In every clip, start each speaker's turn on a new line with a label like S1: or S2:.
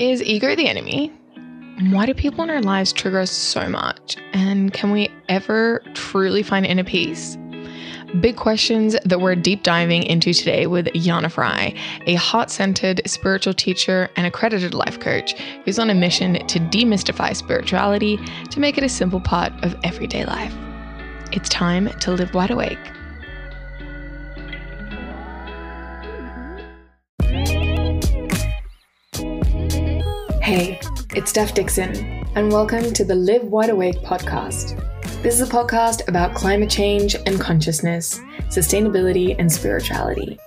S1: Is ego the enemy? Why do people in our lives trigger us so much? And can we ever truly find inner peace? Big questions that we're deep diving into today with Yana Fry, a heart centered spiritual teacher and accredited life coach who's on a mission to demystify spirituality to make it a simple part of everyday life. It's time to live wide awake. Hey, it's Steph Dixon, and welcome to the Live Wide Awake podcast. This is a podcast about climate change and consciousness, sustainability and spirituality.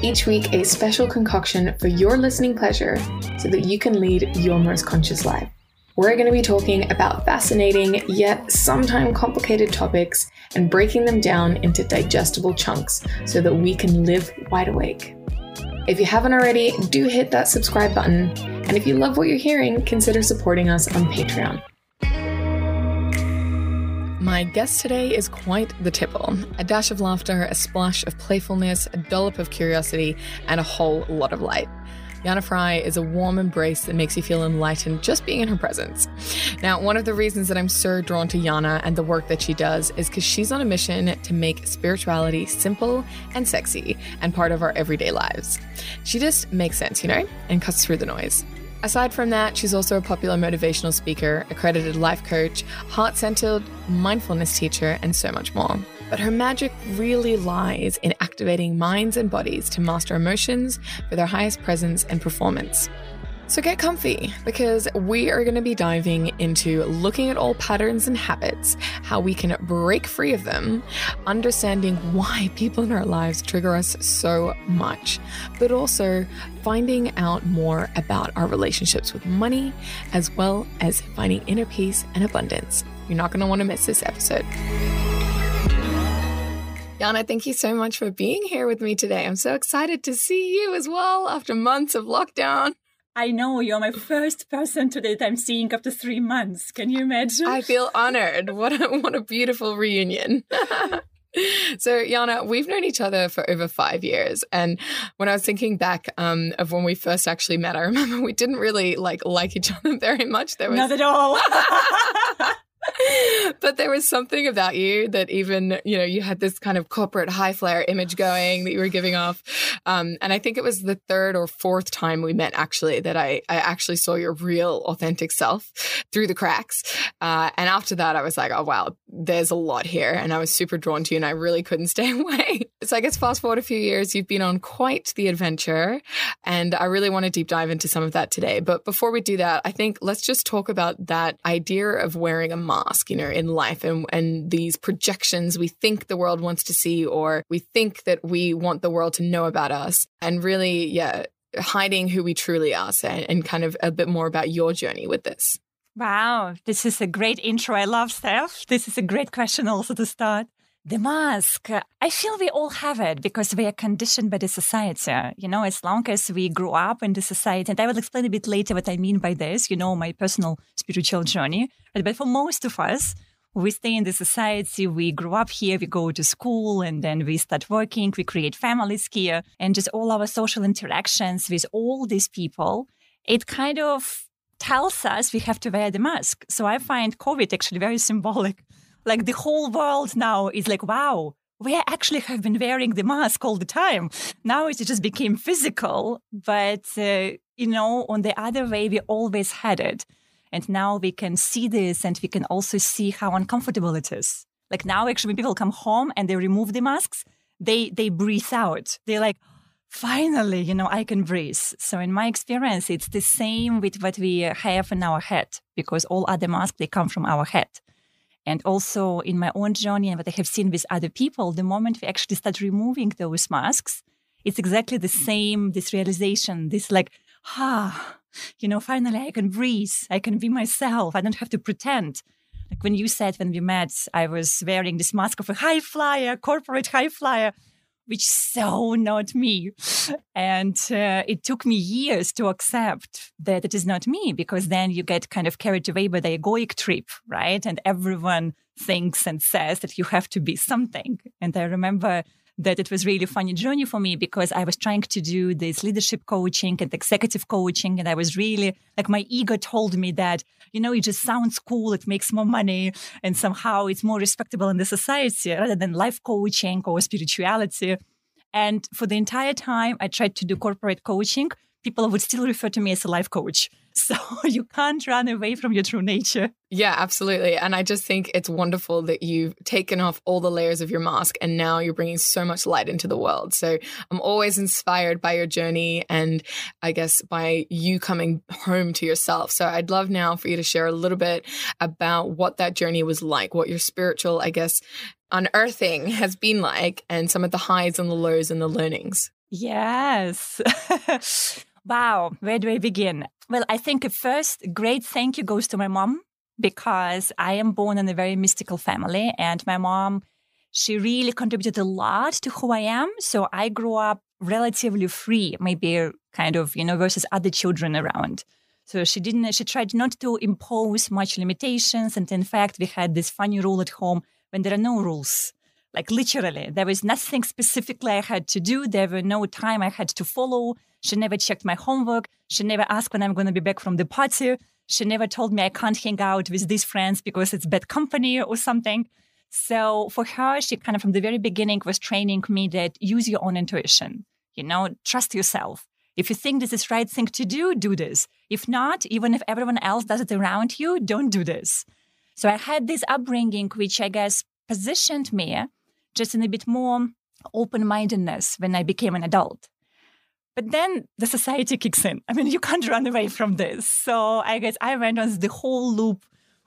S1: Each week, a special concoction for your listening pleasure so that you can lead your most conscious life. We're going to be talking about fascinating yet sometimes complicated topics and breaking them down into digestible chunks so that we can live wide awake. If you haven't already, do hit that subscribe button. And if you love what you're hearing, consider supporting us on Patreon. My guest today is quite the tipple a dash of laughter, a splash of playfulness, a dollop of curiosity, and a whole lot of light. Yana Fry is a warm embrace that makes you feel enlightened just being in her presence. Now, one of the reasons that I'm so drawn to Yana and the work that she does is because she's on a mission to make spirituality simple and sexy and part of our everyday lives. She just makes sense, you know, and cuts through the noise. Aside from that, she's also a popular motivational speaker, accredited life coach, heart centered mindfulness teacher, and so much more. But her magic really lies in activating minds and bodies to master emotions for their highest presence and performance. So get comfy because we are going to be diving into looking at all patterns and habits, how we can break free of them, understanding why people in our lives trigger us so much, but also finding out more about our relationships with money, as well as finding inner peace and abundance. You're not going to want to miss this episode. Yana, thank you so much for being here with me today. I'm so excited to see you as well after months of lockdown.
S2: I know you're my first person today that I'm seeing after three months. Can you imagine?
S1: I feel honored. What a, what a beautiful reunion. so Yana, we've known each other for over five years, and when I was thinking back um, of when we first actually met, I remember we didn't really like like each other very much.
S2: There was not at all.
S1: but there was something about you that even you know you had this kind of corporate high flyer image going that you were giving off. Um, and i think it was the third or fourth time we met actually that i, I actually saw your real authentic self through the cracks. Uh, and after that i was like oh wow there's a lot here. And i was super drawn to you and i really couldn't stay away. So i guess fast forward a few years you've been on quite the adventure. And i really want to deep dive into some of that today. But before we do that i think let's just talk about that idea of wearing a mask, you know, in life and, and these projections we think the world wants to see, or we think that we want the world to know about us. And really, yeah, hiding who we truly are so, and kind of a bit more about your journey with this.
S2: Wow, this is a great intro. I love Steph. This is a great question also to start. The mask, I feel we all have it because we are conditioned by the society. You know, as long as we grow up in the society, and I will explain a bit later what I mean by this, you know, my personal spiritual journey. But for most of us, we stay in the society, we grow up here, we go to school, and then we start working, we create families here, and just all our social interactions with all these people, it kind of tells us we have to wear the mask. So I find COVID actually very symbolic like the whole world now is like, wow, we actually have been wearing the mask all the time. Now it just became physical, but uh, you know, on the other way, we always had it. And now we can see this and we can also see how uncomfortable it is. Like now, actually, when people come home and they remove the masks, they they breathe out. They're like, finally, you know, I can breathe. So in my experience, it's the same with what we have in our head because all other masks, they come from our head. And also in my own journey and what I have seen with other people, the moment we actually start removing those masks, it's exactly the same, this realization, this like, ah, you know, finally I can breathe. I can be myself. I don't have to pretend. Like when you said when we met, I was wearing this mask of a high flyer, corporate high flyer which so not me. And uh, it took me years to accept that it is not me because then you get kind of carried away by the egoic trip, right? And everyone thinks and says that you have to be something. And I remember that it was really funny journey for me because I was trying to do this leadership coaching and executive coaching. And I was really like, my ego told me that, you know, it just sounds cool. It makes more money and somehow it's more respectable in the society rather than life coaching or spirituality. And for the entire time, I tried to do corporate coaching. People would still refer to me as a life coach. So you can't run away from your true nature.
S1: Yeah, absolutely. And I just think it's wonderful that you've taken off all the layers of your mask and now you're bringing so much light into the world. So I'm always inspired by your journey and I guess by you coming home to yourself. So I'd love now for you to share a little bit about what that journey was like, what your spiritual, I guess, unearthing has been like and some of the highs and the lows and the learnings.
S2: Yes. wow. Where do I begin? Well, I think first, great thank you goes to my mom because I am born in a very mystical family and my mom, she really contributed a lot to who I am. So I grew up relatively free, maybe kind of, you know, versus other children around. So she didn't, she tried not to impose much limitations. And in fact, we had this funny rule at home when there are no rules. Like literally, there was nothing specifically I had to do. There were no time I had to follow. She never checked my homework. She never asked when I'm going to be back from the party. She never told me I can't hang out with these friends because it's bad company or something. So for her, she kind of from the very beginning was training me that use your own intuition. You know, trust yourself. If you think this is right thing to do, do this. If not, even if everyone else does it around you, don't do this. So I had this upbringing, which I guess positioned me just in a bit more open mindedness when I became an adult. But then the society kicks in. I mean, you can't run away from this. So I guess I went on the whole loop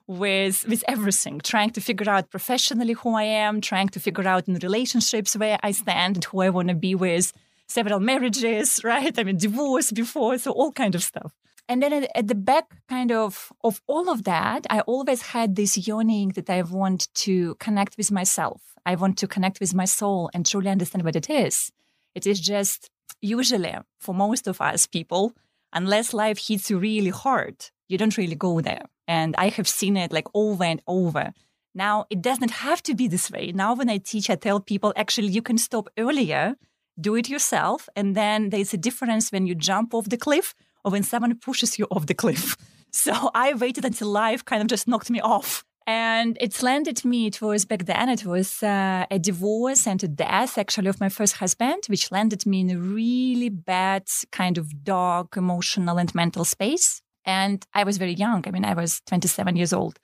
S2: with with everything, trying to figure out professionally who I am, trying to figure out in relationships where I stand and who I want to be with, several marriages, right? I mean, divorce before, so all kind of stuff. And then at, at, the back kind of of all of that, I always had this yearning that I want to connect with myself. I want to connect with my soul and truly understand what it is. It is just usually for most of us people, unless life hits you really hard, you don't really go there. And I have seen it like over and over. Now, it doesn't have to be this way. Now, when I teach, I tell people actually you can stop earlier, do it yourself. And then there's a difference when you jump off the cliff or when someone pushes you off the cliff. So I waited until life kind of just knocked me off. And it's landed me, it was back then, it was uh, a divorce and a death actually of my first husband, which landed me in a really bad kind of dark emotional and mental space. And I was very young. I mean, I was 27 years old.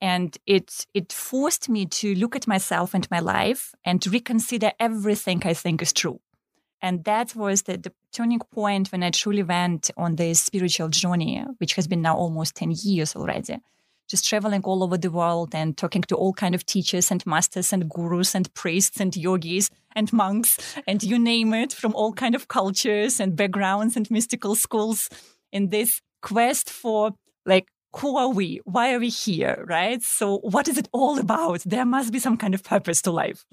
S2: And it, it forced me to look at myself and my life and to reconsider everything I think is true. And that was the, the turning point when I truly went on this spiritual journey, which has been now almost 10 years already. Just traveling all over the world and talking to all kind of teachers and masters and gurus and priests and yogis and monks and you name it from all kind of cultures and backgrounds and mystical schools in this quest for like who are we? Why are we here? Right? So what is it all about? There must be some kind of purpose to life.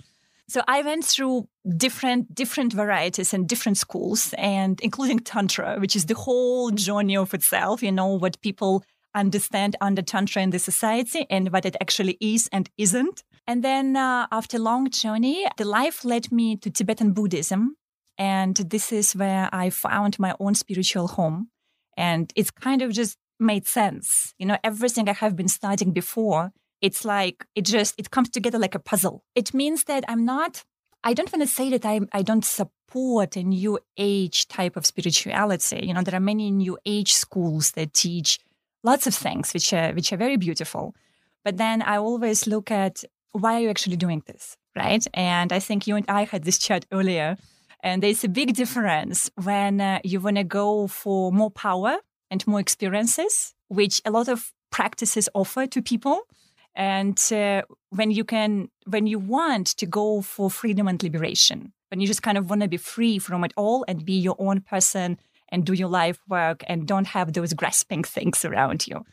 S2: So I went through different different varieties and different schools, and including tantra, which is the whole journey of itself. You know what people understand under tantra in the society and what it actually is and isn't. And then uh, after long journey, the life led me to Tibetan Buddhism, and this is where I found my own spiritual home. And it's kind of just made sense. You know, everything I have been studying before it's like it just it comes together like a puzzle it means that i'm not i don't want to say that i i don't support a new age type of spirituality you know there are many new age schools that teach lots of things which are which are very beautiful. But then i always look at why are you actually doing this right? And i think you and i had this chat earlier and there's a big difference when uh, you want to go for more power and more experiences which a lot of practices offer to people. And uh, when you can when you want to go for freedom and liberation when you just kind of want to be free from it all and be your own person and do your life work and don't have those grasping things around you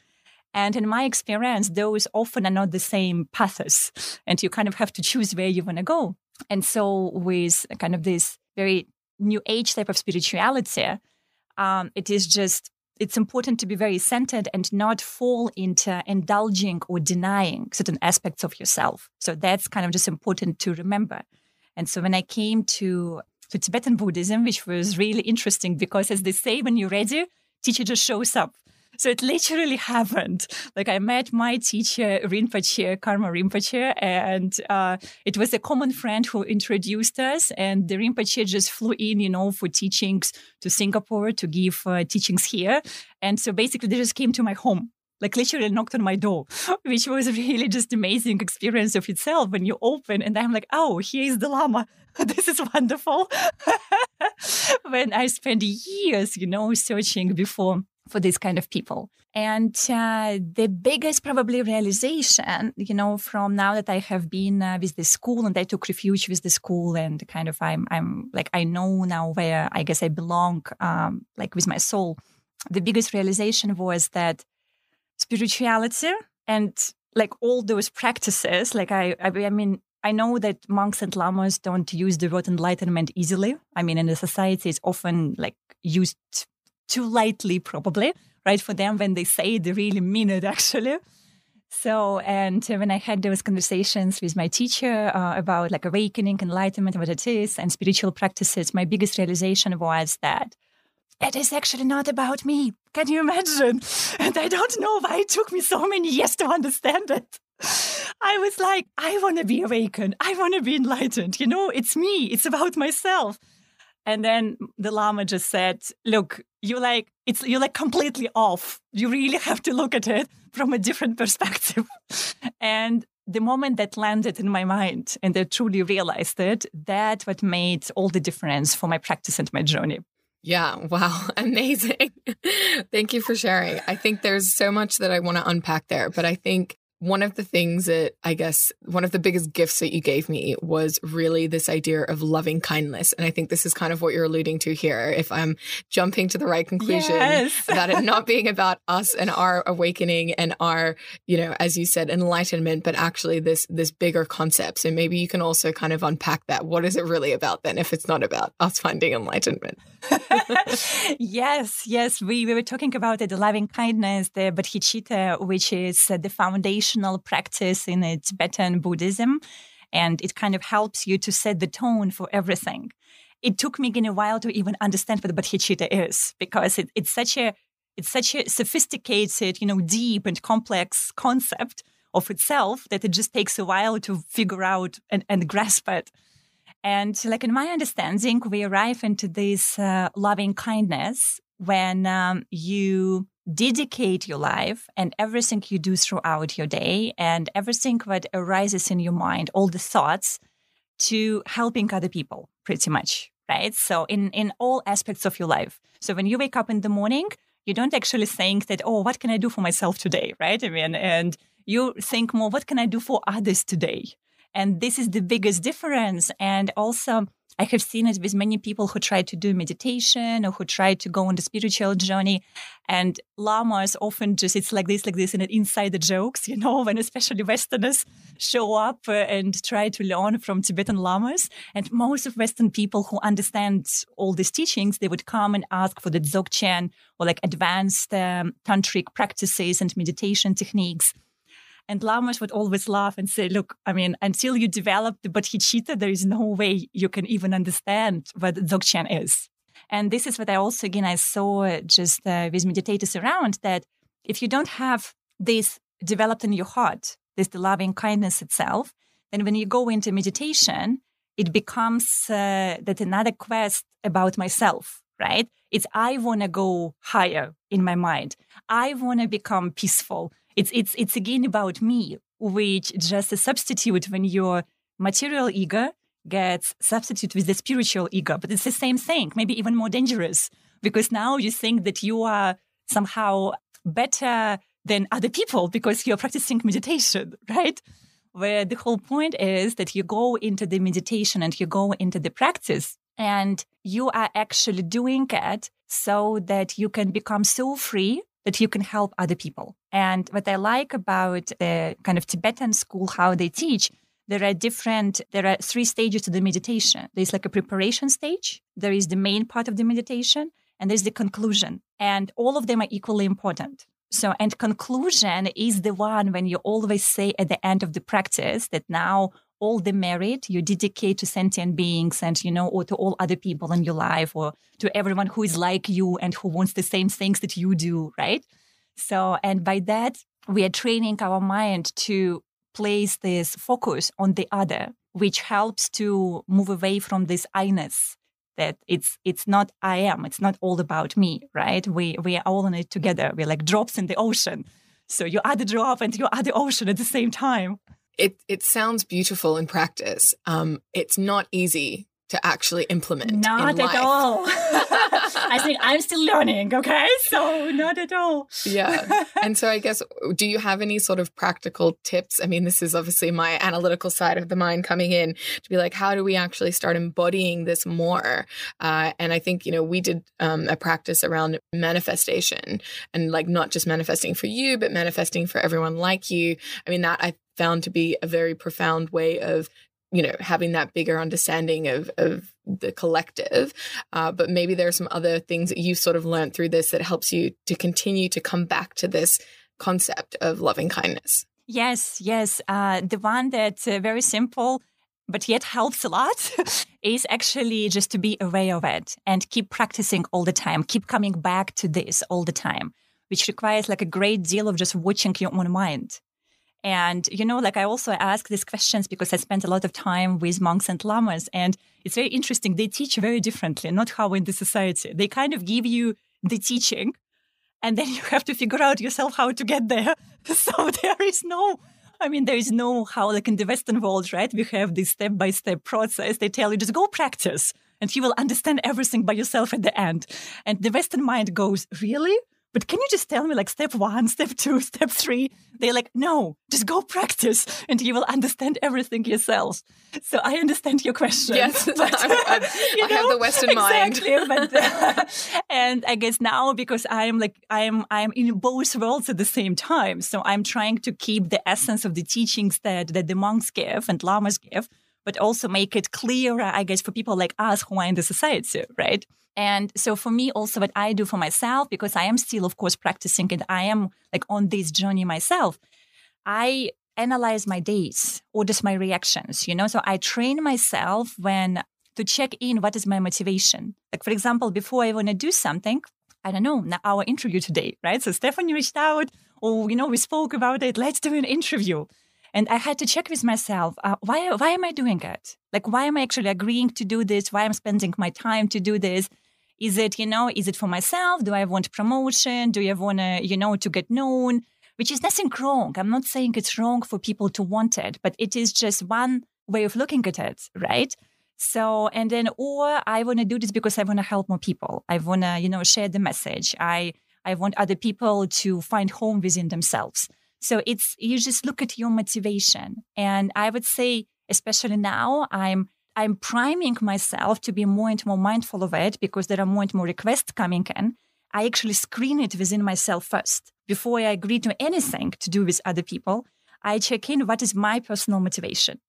S2: and in my experience those often are not the same paths and you kind of have to choose where you want to go and so with kind of this very new age type of spirituality um, it is just it's important to be very centered and not fall into indulging or denying certain aspects of yourself. So that's kind of just important to remember. And so when I came to to Tibetan Buddhism, which was really interesting because as they say, when you're ready, teacher just shows up. So it literally happened. Like I met my teacher, Rinpoche, Karma Rinpoche, and uh, it was a common friend who introduced us. And the Rinpoche just flew in, you know, for teachings to Singapore to give uh, teachings here. And so basically they just came to my home like literally knocked on my door, which was really just amazing experience of itself when you open and I'm like, oh, here is the Lama. this is wonderful. when I spent years, you know, searching before for these kind of people. And uh, the biggest probably realization, you know, from now that I have been uh, with the school and I took refuge with the school and kind of I'm, I'm like, I know now where I guess I belong, um, like with my soul. The biggest realization was that spirituality and like all those practices like I, I i mean i know that monks and lamas don't use the word enlightenment easily i mean in the society it's often like used too lightly probably right for them when they say it they really mean it actually so and when i had those conversations with my teacher uh, about like awakening enlightenment what it is and spiritual practices my biggest realization was that it is actually not about me. Can you imagine? And I don't know why it took me so many years to understand it. I was like, I want to be awakened. I want to be enlightened. You know, it's me. It's about myself. And then the Lama just said, look, you're like, it's, you're like completely off. You really have to look at it from a different perspective. and the moment that landed in my mind and I truly realized it, that what made all the difference for my practice and my journey.
S1: Yeah, wow, amazing. Thank you for sharing. I think there's so much that I want to unpack there, but I think one of the things that I guess one of the biggest gifts that you gave me was really this idea of loving kindness. And I think this is kind of what you're alluding to here. If I'm jumping to the right conclusion yes. about it not being about us and our awakening and our, you know, as you said, enlightenment, but actually this this bigger concept. So maybe you can also kind of unpack that. What is it really about then if it's not about us finding enlightenment?
S2: yes, yes. We, we were talking about it, the loving kindness, the bodhicitta, which is the foundational practice in Tibetan Buddhism. And it kind of helps you to set the tone for everything. It took me again a while to even understand what bodhicitta is because it, it's such a it's such a sophisticated, you know, deep and complex concept of itself that it just takes a while to figure out and, and grasp it. And like in my understanding, we arrive into this uh, loving kindness when um, you dedicate your life and everything you do throughout your day and everything that arises in your mind, all the thoughts to helping other people pretty much, right? So in, in all aspects of your life. So when you wake up in the morning, you don't actually think that, oh, what can I do for myself today, right? I mean, and you think more, what can I do for others today? And this is the biggest difference. And also, I have seen it with many people who try to do meditation or who try to go on the spiritual journey. And lamas often just, it's like this, like this, and inside the jokes, you know, when especially Westerners show up uh, and try to learn from Tibetan lamas. And most of Western people who understand all these teachings, they would come and ask for the dzogchen or like advanced um, tantric practices and meditation techniques. And lamas would always laugh and say, look, I mean, until you develop the bodhicitta, there is no way you can even understand what Dzogchen is. And this is what I also, again, I saw just uh, with meditators around that if you don't have this developed in your heart, this the loving kindness itself, then when you go into meditation, it becomes uh, that another quest about myself, right? It's I want to go higher in my mind. I want to become peaceful. It's it's it's again about me, which just a substitute when your material ego gets substituted with the spiritual ego, but it's the same thing, maybe even more dangerous, because now you think that you are somehow better than other people because you're practicing meditation, right? Where the whole point is that you go into the meditation and you go into the practice and you are actually doing it so that you can become so free that you can help other people. And what I like about the kind of Tibetan school, how they teach, there are different, there are three stages to the meditation. There's like a preparation stage, there is the main part of the meditation, and there's the conclusion. And all of them are equally important. So, and conclusion is the one when you always say at the end of the practice that now all the merit you dedicate to sentient beings and, you know, or to all other people in your life or to everyone who is like you and who wants the same things that you do, right? So, and by that, we are training our mind to place this focus on the other, which helps to move away from this I-ness that it's it's not I am, it's not all about me, right? We we are all in it together. We're like drops in the ocean. So you are the drop and you are the ocean at the same time.
S1: It it sounds beautiful in practice. Um, it's not easy to actually implement.
S2: Not at all. I think I'm still learning. Okay, so not at all.
S1: yeah, and so I guess, do you have any sort of practical tips? I mean, this is obviously my analytical side of the mind coming in to be like, how do we actually start embodying this more? Uh, and I think you know we did um, a practice around manifestation and like not just manifesting for you, but manifesting for everyone like you. I mean, that I found to be a very profound way of you know having that bigger understanding of of the collective uh, but maybe there are some other things that you sort of learned through this that helps you to continue to come back to this concept of loving kindness.
S2: Yes yes uh, the one that's uh, very simple but yet helps a lot is actually just to be aware of it and keep practicing all the time. Keep coming back to this all the time which requires like a great deal of just watching your own mind and, you know, like I also ask these questions because I spent a lot of time with monks and lamas. And it's very interesting. They teach very differently, not how in the society. They kind of give you the teaching and then you have to figure out yourself how to get there. So there is no, I mean, there is no how, like in the Western world, right? We have this step by step process. They tell you just go practice and you will understand everything by yourself at the end. And the Western mind goes, really? But can you just tell me like step one, step two, step three? They're like, no, just go practice and you will understand everything yourself. So I understand your question.
S1: Yes, but, I, I, know, have the Western
S2: exactly, mind. but, uh, and I guess now because I'm like, I'm, I'm in both worlds at the same time. So I'm trying to keep the essence of the teachings that, that the monks give and lamas give, but also make it clearer, I guess, for people like us who are in the society, right? And so for me, also what I do for myself, because I am still, of course, practicing and I am like on this journey myself, I analyze my days or just my reactions, you know? So I train myself when to check in what is my motivation. Like, for example, before I want to do something, I don't know, our interview today, right? So Stephanie reached out, or, you know, we spoke about it, let's do an interview. And I had to check with myself, uh, why, why am I doing it? Like, why am I actually agreeing to do this? Why am I spending my time to do this? Is it, you know, is it for myself? Do I want promotion? Do I want to, you know, to get known? Which is nothing wrong. I'm not saying it's wrong for people to want it, but it is just one way of looking at it, right? So, and then, or I want to do this because I want to help more people. I want to, you know, share the message. I, I want other people to find home within themselves. So it's, you just look at your motivation. And I would say, especially now, I'm, I'm priming myself to be more and more mindful of it because there are more and more requests coming in. I actually screen it within myself first. Before I agree to anything to do with other people, I check in what is my personal motivation.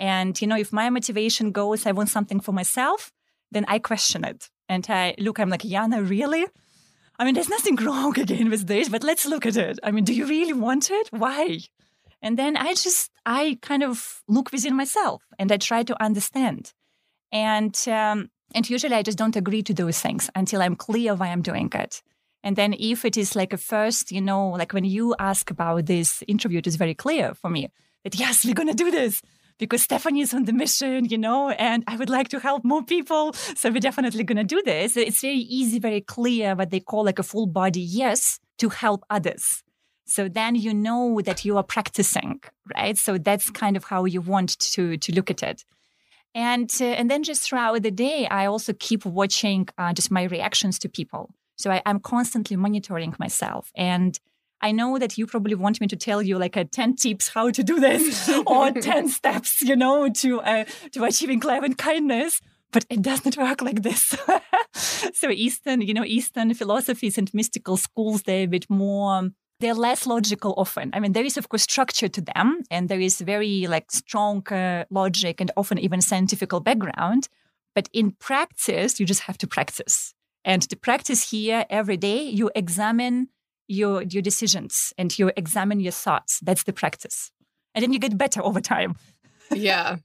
S2: And, you know, if my motivation goes, I want something for myself, then I question it. And I look, I'm like, Yana, really? I mean, there's nothing wrong again with this, but let's look at it. I mean, do you really want it? Why? And then I just, I kind of look within myself and I try to understand. And, um, and usually I just don't agree to those things until I'm clear why I'm doing it. And then if it is like a first, you know, like when you ask about this interview, it is very clear for me that yes, we're going to do this because Stephanie is on the mission, you know, and I would like to help more people. So we're definitely going to do this. It's very easy, very clear what they call like a full body yes to help others. So then you know that you are practicing, right? So that's kind of how you want to to look at it. And uh, and then just throughout the day, I also keep watching uh, just my reactions to people. So I, I'm constantly monitoring myself and I know that you probably want me to tell you like a 10 tips how to do this or 10 steps, you know, to, uh, to achieving love and kindness. But it doesn't work like this. so Eastern, you know, Eastern philosophies and mystical schools, they're a bit more, they're less logical often. I mean, there is of course structure to them and there is very like strong uh, logic and often even scientific background. But in practice, you just have to practice. And to practice here every day, you examine your your decisions and you examine your thoughts. That's the practice, and then you get better over time.
S1: yeah.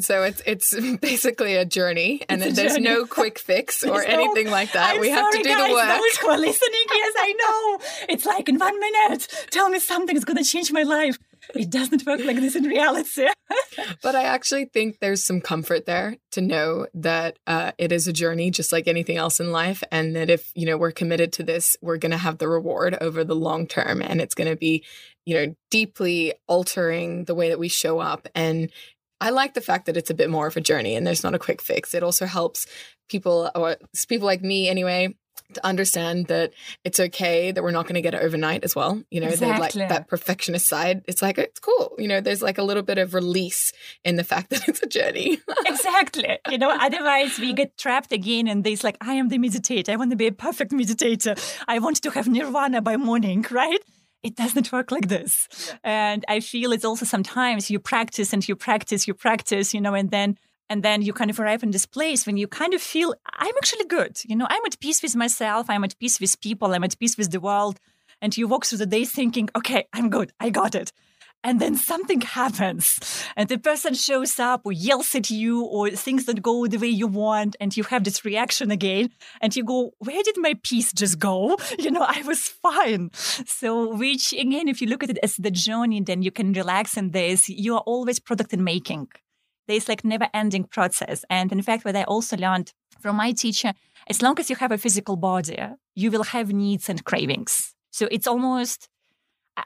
S1: So it's it's basically a journey, and a there's journey. no quick fix or anything like that.
S2: I'm
S1: we have
S2: sorry,
S1: to
S2: do
S1: guys,
S2: the
S1: work.
S2: Those who are listening, yes, I know. It's like in one minute, tell me something is going to change my life. It doesn't work like this in reality.
S1: but I actually think there's some comfort there to know that uh, it is a journey, just like anything else in life, and that if you know we're committed to this, we're going to have the reward over the long term, and it's going to be you know deeply altering the way that we show up and I like the fact that it's a bit more of a journey and there's not a quick fix. It also helps people, or people like me anyway, to understand that it's okay that we're not going to get it overnight as well. You know,
S2: exactly.
S1: like that perfectionist side. It's like it's cool. You know, there's like a little bit of release in the fact that it's a journey.
S2: exactly. You know, otherwise we get trapped again in this like I am the meditator. I want to be a perfect meditator. I want to have nirvana by morning, right? it doesn't work like this. Yeah. And I feel it's also sometimes you practice and you practice, you practice, you know, and then and then you kind of arrive in this place when you kind of feel I'm actually good. You know, I'm at peace with myself, I'm at peace with people, I'm at peace with the world. And you walk through the day thinking, okay, I'm good, I got it and then something happens and the person shows up or yells at you or things don't go the way you want and you have this reaction again and you go where did my peace just go you know i was fine so which again if you look at it as the journey then you can relax in this you are always product in making there's like never ending process and in fact what i also learned from my teacher as long as you have a physical body you will have needs and cravings so it's almost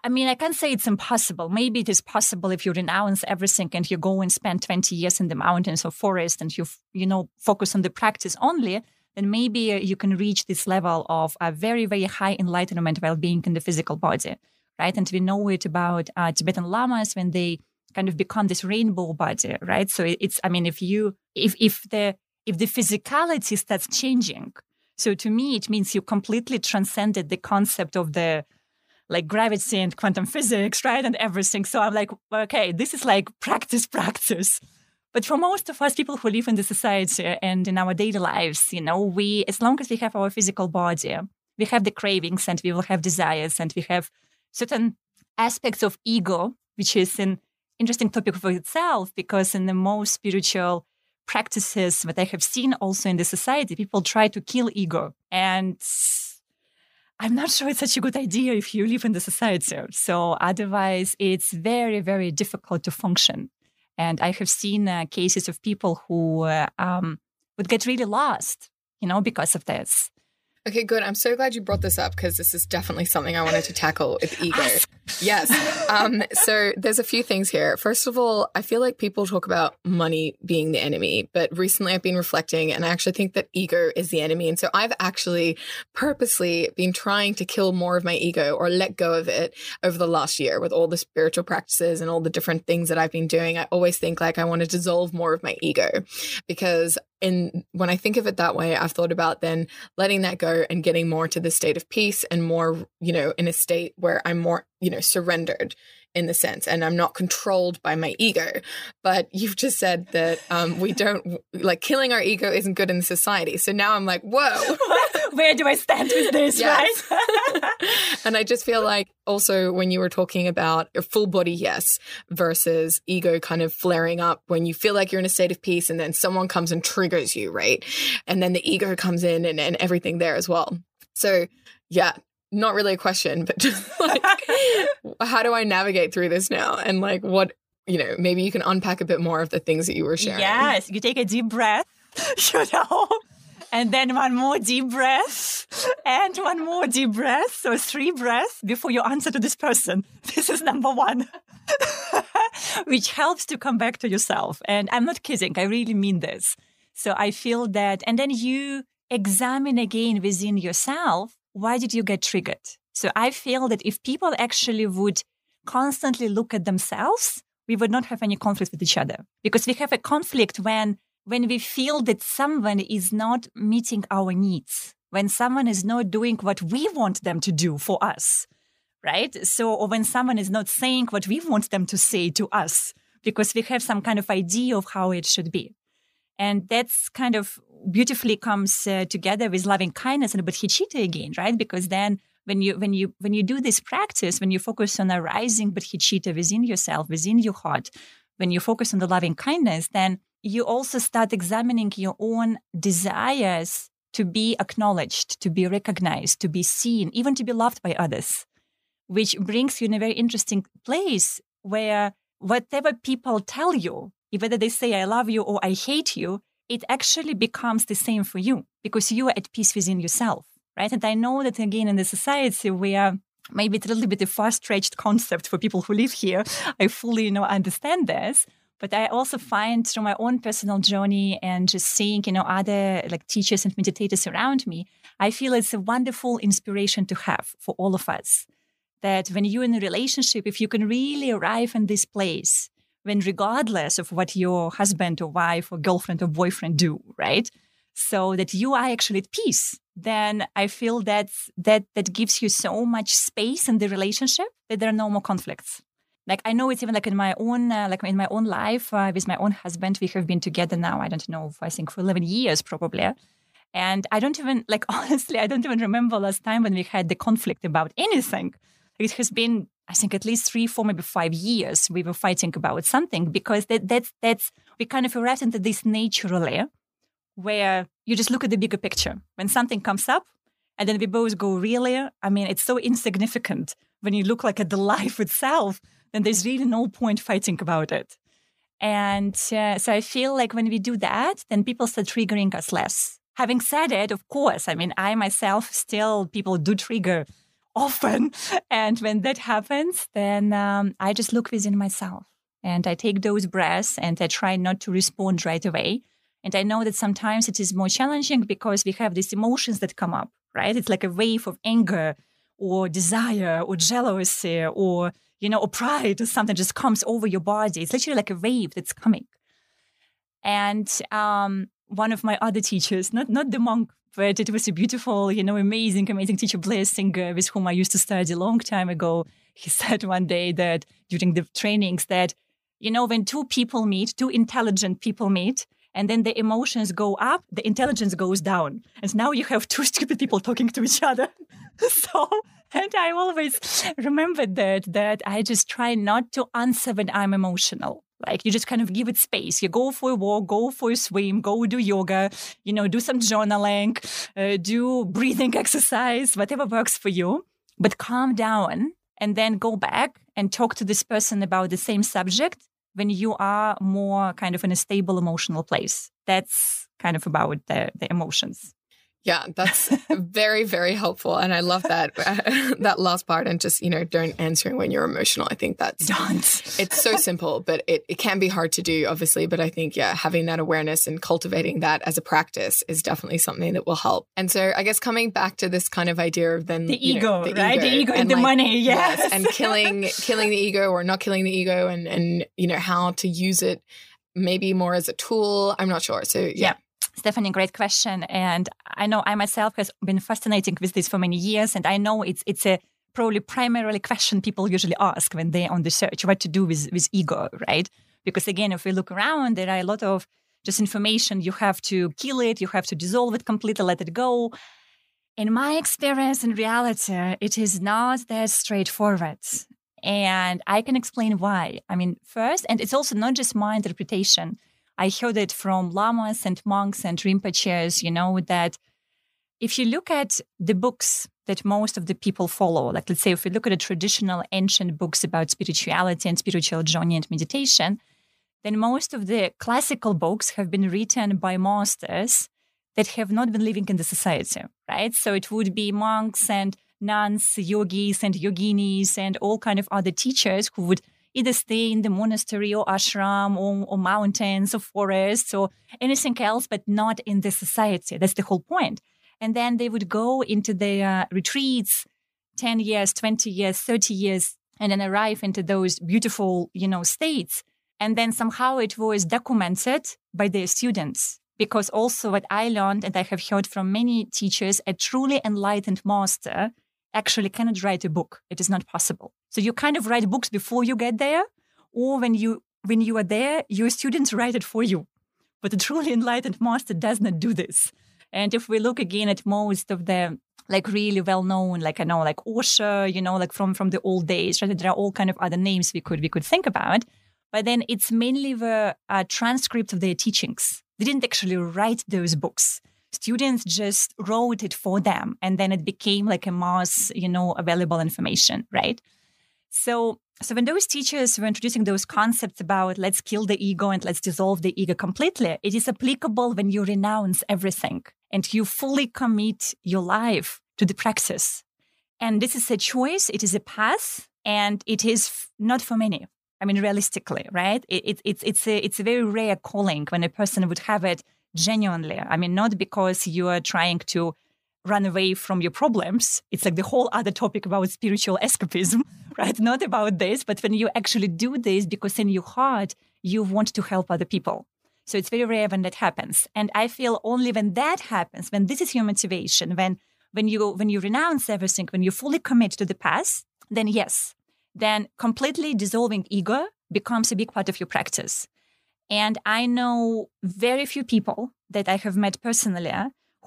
S2: I mean, I can't say it's impossible. Maybe it is possible if you renounce everything and you go and spend 20 years in the mountains or forest and you, you know, focus on the practice only, then maybe uh, you can reach this level of a very, very high enlightenment while being in the physical body, right? And we know it about uh, Tibetan lamas when they kind of become this rainbow body, right? So it's, I mean, if you, if, if the, if the physicality starts changing, so to me, it means you completely transcended the concept of the like gravity and quantum physics, right? And everything. So I'm like, okay, this is like practice, practice. But for most of us, people who live in the society and in our daily lives, you know, we, as long as we have our physical body, we have the cravings and we will have desires and we have certain aspects of ego, which is an interesting topic for itself because in the most spiritual practices that I have seen also in the society, people try to kill ego. And I'm not sure it's such a good idea if you live in the society. So otherwise, it's very, very difficult to function. And I have seen uh, cases of people who uh, um, would get really lost, you know, because of this.
S1: Okay, good. I'm so glad you brought this up because this is definitely something I wanted to tackle with ego. yes. Um, so there's a few things here. First of all, I feel like people talk about money being the enemy, but recently I've been reflecting and I actually think that ego is the enemy. And so I've actually purposely been trying to kill more of my ego or let go of it over the last year with all the spiritual practices and all the different things that I've been doing. I always think like I want to dissolve more of my ego because in when I think of it that way, I've thought about then letting that go and getting more to the state of peace and more, you know, in a state where I'm more, you know, surrendered in the sense and I'm not controlled by my ego. But you've just said that um, we don't like killing our ego isn't good in society. So now I'm like, whoa.
S2: Where do I stand with this, yes.
S1: right? and I just feel like also when you were talking about a full body yes versus ego kind of flaring up when you feel like you're in a state of peace and then someone comes and triggers you, right? And then the ego comes in and, and everything there as well. So yeah, not really a question, but just like, how do I navigate through this now? And like, what, you know, maybe you can unpack a bit more of the things that you were sharing.
S2: Yes, you take a deep breath, you know, and then one more deep breath, and one more deep breath. So three breaths before you answer to this person. This is number one, which helps to come back to yourself. And I'm not kidding, I really mean this. So I feel that, and then you examine again within yourself why did you get triggered? So I feel that if people actually would constantly look at themselves, we would not have any conflict with each other because we have a conflict when when we feel that someone is not meeting our needs, when someone is not doing what we want them to do for us, right? So, or when someone is not saying what we want them to say to us because we have some kind of idea of how it should be. And that's kind of beautifully comes uh, together with loving kindness and bodhicitta again, right? Because then when you when you when you do this practice, when you focus on arising bodhicitta within yourself, within your heart, when you focus on the loving kindness, then you also start examining your own desires to be acknowledged, to be recognized, to be seen, even to be loved by others, which brings you in a very interesting place where whatever people tell you, whether they say, I love you or I hate you, it actually becomes the same for you because you are at peace within yourself, right? And I know that again in the society where maybe it's a little bit a far-stretched concept for people who live here. I fully, you know, understand this. But I also find through my own personal journey and just seeing, you know, other like teachers and meditators around me, I feel it's a wonderful inspiration to have for all of us. That when you're in a relationship, if you can really arrive in this place, when regardless of what your husband or wife or girlfriend or boyfriend do, right? So that you are actually at peace, then I feel that that that gives you so much space in the relationship that there are no more conflicts like i know it's even like in my own uh, like in my own life uh, with my own husband we have been together now i don't know i think for 11 years probably. And i don't even like honestly i don't even remember last time when we had the conflict about anything. It has been i think at least three four maybe five years we were fighting about something because that, that's that's we kind of arrived into this naturally where you just look at the bigger picture. When something comes up and then we both go really? I mean it's so insignificant when you look like at the life itself then there's really no point fighting about it. And uh, so I feel like when we do that, then people start triggering us less. Having said it, of course, I mean, I myself still, people do trigger often. And when that happens, then um, I just look within myself and I take those breaths and I try not to respond right away. And I know that sometimes it is more challenging because we have these emotions that come up, right? It's like a wave of anger or desire or jealousy or you know, or pride or something just comes over your body. It's literally like a wave that's coming. And um, one of my other teachers, not not the monk, but it was a beautiful, you know, amazing, amazing teacher, Blair Singer, with whom I used to study a long time ago. He said one day that during the trainings that, you know, when two people meet, two intelligent people meet, and then the emotions go up, the intelligence goes down. And now you have two stupid people talking to each other. so and I always remember that that I just try not to answer when I'm emotional. Like you just kind of give it space. You go for a walk, go for a swim, go do yoga, you know, do some journaling, uh, do breathing exercise, whatever works for you. But calm down and then go back and talk to this person about the same subject when you are more kind of in a stable emotional place. That's kind of about the, the emotions.
S1: Yeah, that's very, very helpful. And I love that that last part and just, you know, don't answer when you're emotional. I think that's
S2: don't.
S1: it's so simple, but it, it can be hard to do, obviously. But I think, yeah, having that awareness and cultivating that as a practice is definitely something that will help. And so I guess coming back to this kind of idea of then
S2: the ego,
S1: know,
S2: the right? Ego the ego and, and the like, money, yes. yes.
S1: And killing killing the ego or not killing the ego and and you know, how to use it maybe more as a tool. I'm not sure. So yeah. yeah.
S2: Stephanie, great question. And I know I myself has been fascinating with this for many years, and I know it's it's a probably primarily question people usually ask when they're on the search what to do with, with ego, right? Because again, if we look around, there are a lot of just information. You have to kill it, you have to dissolve it completely, let it go. In my experience in reality, it is not that straightforward. And I can explain why. I mean, first, and it's also not just my interpretation. I heard it from lamas and monks and rinpoches, you know, that if you look at the books that most of the people follow, like let's say if we look at the traditional ancient books about spirituality and spiritual journey and meditation, then most of the classical books have been written by masters that have not been living in the society, right? So it would be monks and nuns, yogis and yoginis and all kind of other teachers who would either stay in the monastery or ashram or, or mountains or forests or anything else, but not in the society. That's the whole point. And then they would go into their uh, retreats 10 years, 20 years, 30 years, and then arrive into those beautiful, you know, states. And then somehow it was documented by their students. Because also what I learned, and I have heard from many teachers, a truly enlightened master actually cannot write a book. It is not possible. So you kind of write books before you get there, or when you when you are there, your students write it for you. But a truly enlightened master does not do this. And if we look again at most of the like really well known, like I know, like Osho, you know, like from from the old days, right? There are all kind of other names we could we could think about. but then it's mainly the uh, transcript of their teachings. They didn't actually write those books. Students just wrote it for them, and then it became like a mass, you know, available information, right? So, so when those teachers were introducing those concepts about let's kill the ego and let's dissolve the ego completely, it is applicable when you renounce everything and you fully commit your life to the praxis. And this is a choice, it is a path, and it is f- not for many. I mean, realistically, right? It, it, it's, it's, a, it's a very rare calling when a person would have it genuinely. I mean, not because you are trying to run away from your problems. It's like the whole other topic about spiritual escapism, right? Not about this, but when you actually do this because in your heart, you want to help other people. So it's very rare when that happens. And I feel only when that happens, when this is your motivation, when when you when you renounce everything, when you fully commit to the path, then yes, then completely dissolving ego becomes a big part of your practice. And I know very few people that I have met personally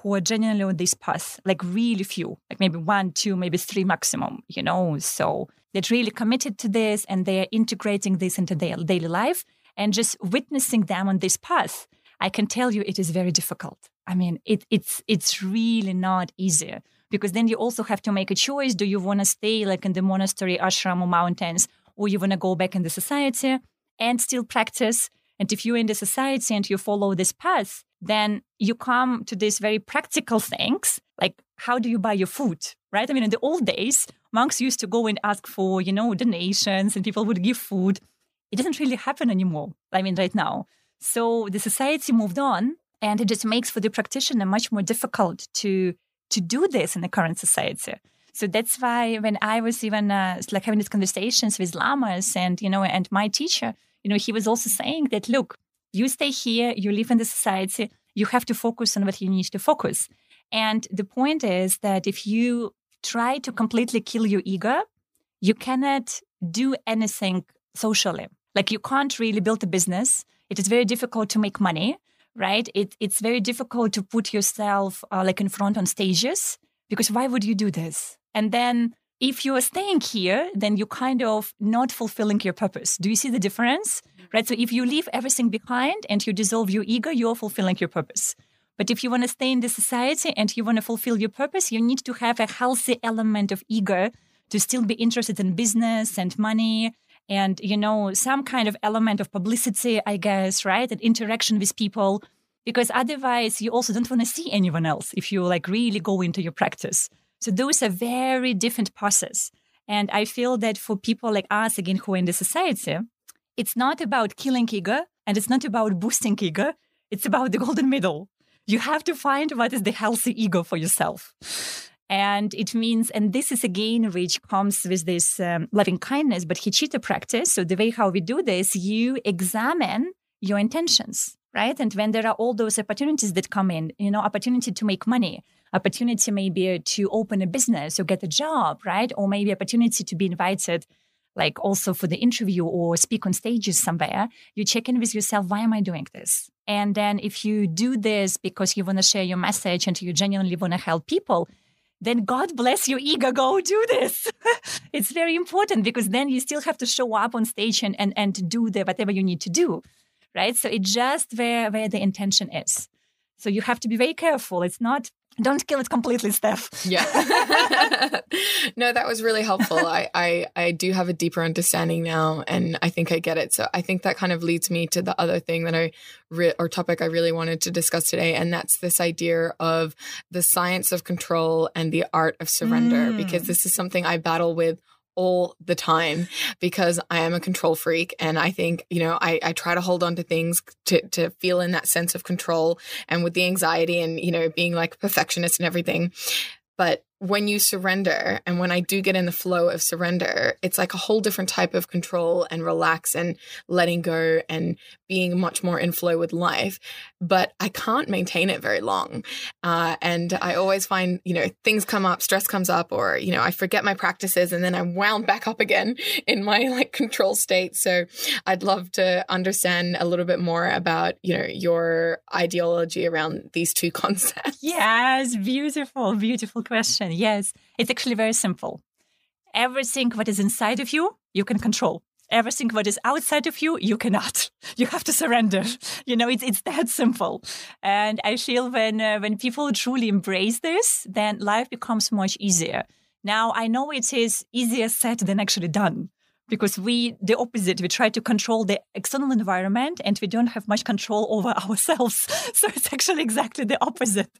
S2: who are genuinely on this path, like really few, like maybe one, two, maybe three maximum, you know. So they're really committed to this and they're integrating this into their daily life and just witnessing them on this path. I can tell you it is very difficult. I mean, it, it's it's really not easy because then you also have to make a choice. Do you want to stay like in the monastery, ashram, or mountains, or you want to go back in the society and still practice? And if you're in the society and you follow this path, then you come to these very practical things like how do you buy your food, right? I mean, in the old days, monks used to go and ask for, you know, donations and people would give food. It doesn't really happen anymore. I mean, right now. So the society moved on and it just makes for the practitioner much more difficult to to do this in the current society. So that's why when I was even uh, like having these conversations with lamas and you know and my teacher, you know, he was also saying that look, you stay here, you live in the society, you have to focus on what you need to focus. And the point is that if you try to completely kill your ego, you cannot do anything socially. Like you can't really build a business. It is very difficult to make money right? It, it's very difficult to put yourself uh, like in front on stages because why would you do this? And then if you are staying here, then you're kind of not fulfilling your purpose. Do you see the difference? Mm-hmm. Right. So if you leave everything behind and you dissolve your ego, you're fulfilling your purpose. But if you want to stay in the society and you want to fulfill your purpose, you need to have a healthy element of ego to still be interested in business and money and you know some kind of element of publicity i guess right and interaction with people because otherwise you also don't want to see anyone else if you like really go into your practice so those are very different process and i feel that for people like us again who are in the society it's not about killing ego and it's not about boosting ego it's about the golden middle you have to find what is the healthy ego for yourself and it means, and this is again, which comes with this um, loving kindness, Bodhicitta practice. So the way how we do this, you examine your intentions, right? And when there are all those opportunities that come in, you know, opportunity to make money, opportunity maybe to open a business or get a job, right? Or maybe opportunity to be invited like also for the interview or speak on stages somewhere, you check in with yourself, why am I doing this? And then if you do this because you want to share your message and you genuinely want to help people, then God bless your ego, go do this. it's very important because then you still have to show up on stage and, and, and do the whatever you need to do. Right. So it's just where, where the intention is. So you have to be very careful. It's not don't kill it completely, Steph.
S1: Yeah. no, that was really helpful. I, I I do have a deeper understanding now, and I think I get it. So I think that kind of leads me to the other thing that I re- or topic I really wanted to discuss today, and that's this idea of the science of control and the art of surrender, mm. because this is something I battle with all the time because I am a control freak. And I think, you know, I, I try to hold on to things to, to feel in that sense of control and with the anxiety and, you know, being like perfectionist and everything. But when you surrender and when I do get in the flow of surrender, it's like a whole different type of control and relax and letting go and being much more in flow with life. But I can't maintain it very long. Uh, and I always find, you know, things come up, stress comes up, or, you know, I forget my practices and then I'm wound back up again in my like control state. So I'd love to understand a little bit more about, you know, your ideology around these two concepts.
S2: Yes, beautiful, beautiful question. Yes, it's actually very simple. Everything what is inside of you, you can control. everything what is outside of you, you cannot. You have to surrender. You know, it's it's that simple. And I feel when uh, when people truly embrace this, then life becomes much easier. Now I know it is easier said than actually done because we the opposite we try to control the external environment and we don't have much control over ourselves. So it's actually exactly the opposite.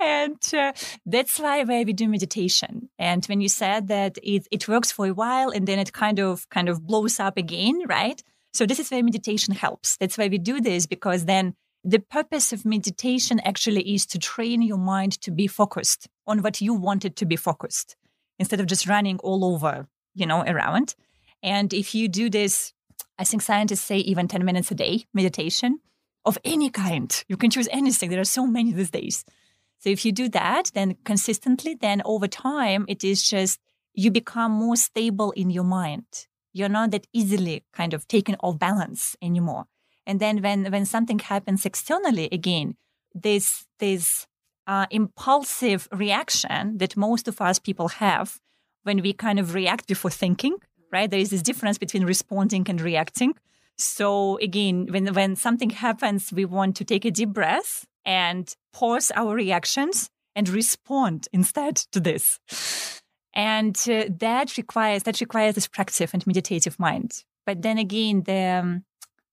S2: And uh, that's why why we do meditation. And when you said that it, it works for a while and then it kind of kind of blows up again right? So this is where meditation helps. That's why we do this because then the purpose of meditation actually is to train your mind to be focused on what you want it to be focused instead of just running all over you know around and if you do this, I think scientists say even 10 minutes a day meditation of any kind, you can choose anything. There are so many these days. So if you do that, then consistently, then over time, it is just you become more stable in your mind. You're not that easily kind of taken off balance anymore. And then when, when something happens externally, again, this, this uh, impulsive reaction that most of us people have when we kind of react before thinking, right? There is this difference between responding and reacting. So again, when when something happens, we want to take a deep breath and pause our reactions and respond instead to this. And uh, that requires that requires this practice and meditative mind. But then again, the um,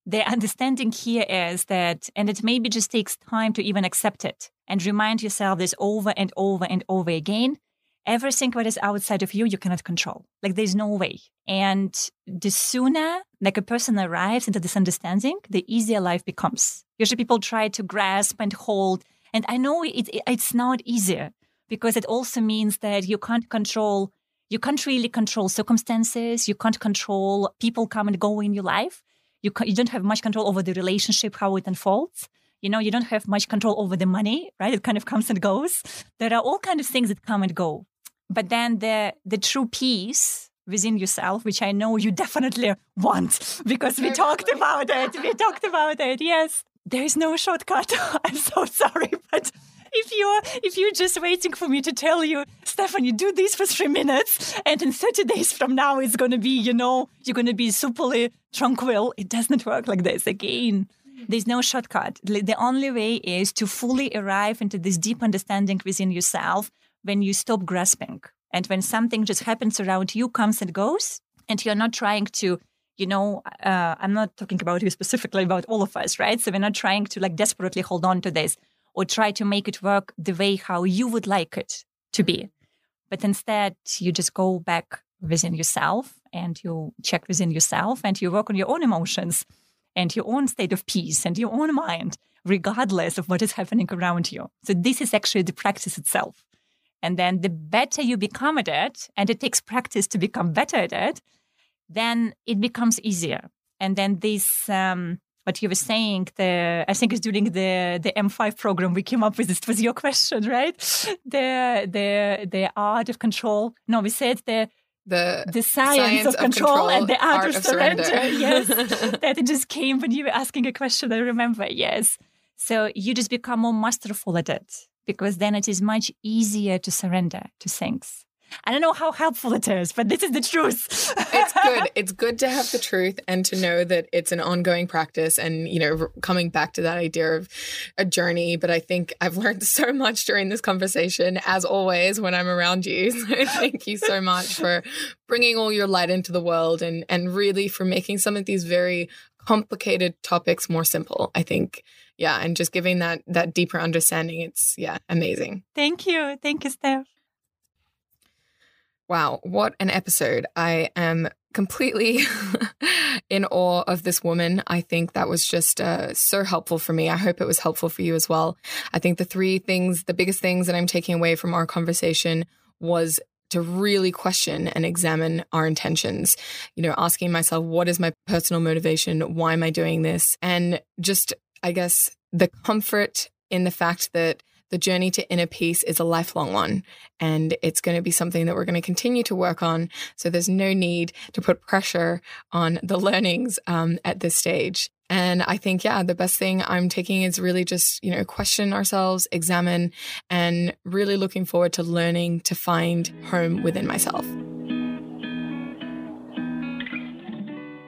S2: the understanding here is that, and it maybe just takes time to even accept it and remind yourself this over and over and over again everything that is outside of you, you cannot control. Like there's no way. And the sooner like a person arrives into this understanding, the easier life becomes. Usually people try to grasp and hold. And I know it, it, it's not easier because it also means that you can't control, you can't really control circumstances. You can't control people come and go in your life. You, you don't have much control over the relationship, how it unfolds you know you don't have much control over the money right it kind of comes and goes there are all kind of things that come and go but then the the true peace within yourself, which I know you definitely want because we talked about it. We talked about it. Yes, there is no shortcut. I'm so sorry, but if you're if you're just waiting for me to tell you, Stephanie, do this for three minutes, and in 30 days from now it's gonna be, you know, you're gonna be superly tranquil. It doesn't work like this again. There's no shortcut. The only way is to fully arrive into this deep understanding within yourself when you stop grasping and when something just happens around you, comes and goes, and you're not trying to, you know, uh, I'm not talking about you specifically, about all of us, right? So we're not trying to like desperately hold on to this or try to make it work the way how you would like it to be. But instead, you just go back within yourself and you check within yourself and you work on your own emotions and your own state of peace and your own mind, regardless of what is happening around you. So, this is actually the practice itself. And then the better you become at it, and it takes practice to become better at it, then it becomes easier. And then this, um, what you were saying, the I think it's during the the M5 program we came up with. This was your question, right? The the the art of control. No, we said the
S1: the
S2: the science, science of, control control and the art, art of, of, surrender. surrender. yes, that it just came when you were asking a question. I remember. Yes, so you just become more masterful at it because then it is much easier to surrender to things. I don't know how helpful it is, but this is the truth.
S1: it's good. It's good to have the truth and to know that it's an ongoing practice and, you know, coming back to that idea of a journey. But I think I've learned so much during this conversation, as always, when I'm around you. So thank you so much for bringing all your light into the world and, and really for making some of these very complicated topics more simple. I think yeah, and just giving that that deeper understanding. It's yeah, amazing.
S2: Thank you. Thank you, Steph.
S1: Wow, what an episode. I am completely in awe of this woman. I think that was just uh, so helpful for me. I hope it was helpful for you as well. I think the three things, the biggest things that I'm taking away from our conversation was to really question and examine our intentions. You know, asking myself, what is my personal motivation? Why am I doing this? And just I guess, the comfort in the fact that the journey to inner peace is a lifelong one and it's going to be something that we're going to continue to work on. So there's no need to put pressure on the learnings um, at this stage. And I think, yeah, the best thing I'm taking is really just, you know, question ourselves, examine, and really looking forward to learning to find home within myself.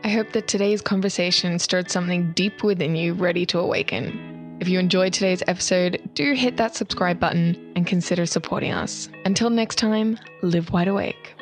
S1: I hope that today's conversation stirred something deep within you ready to awaken. If you enjoyed today's episode, do hit that subscribe button and consider supporting us. Until next time, live wide awake.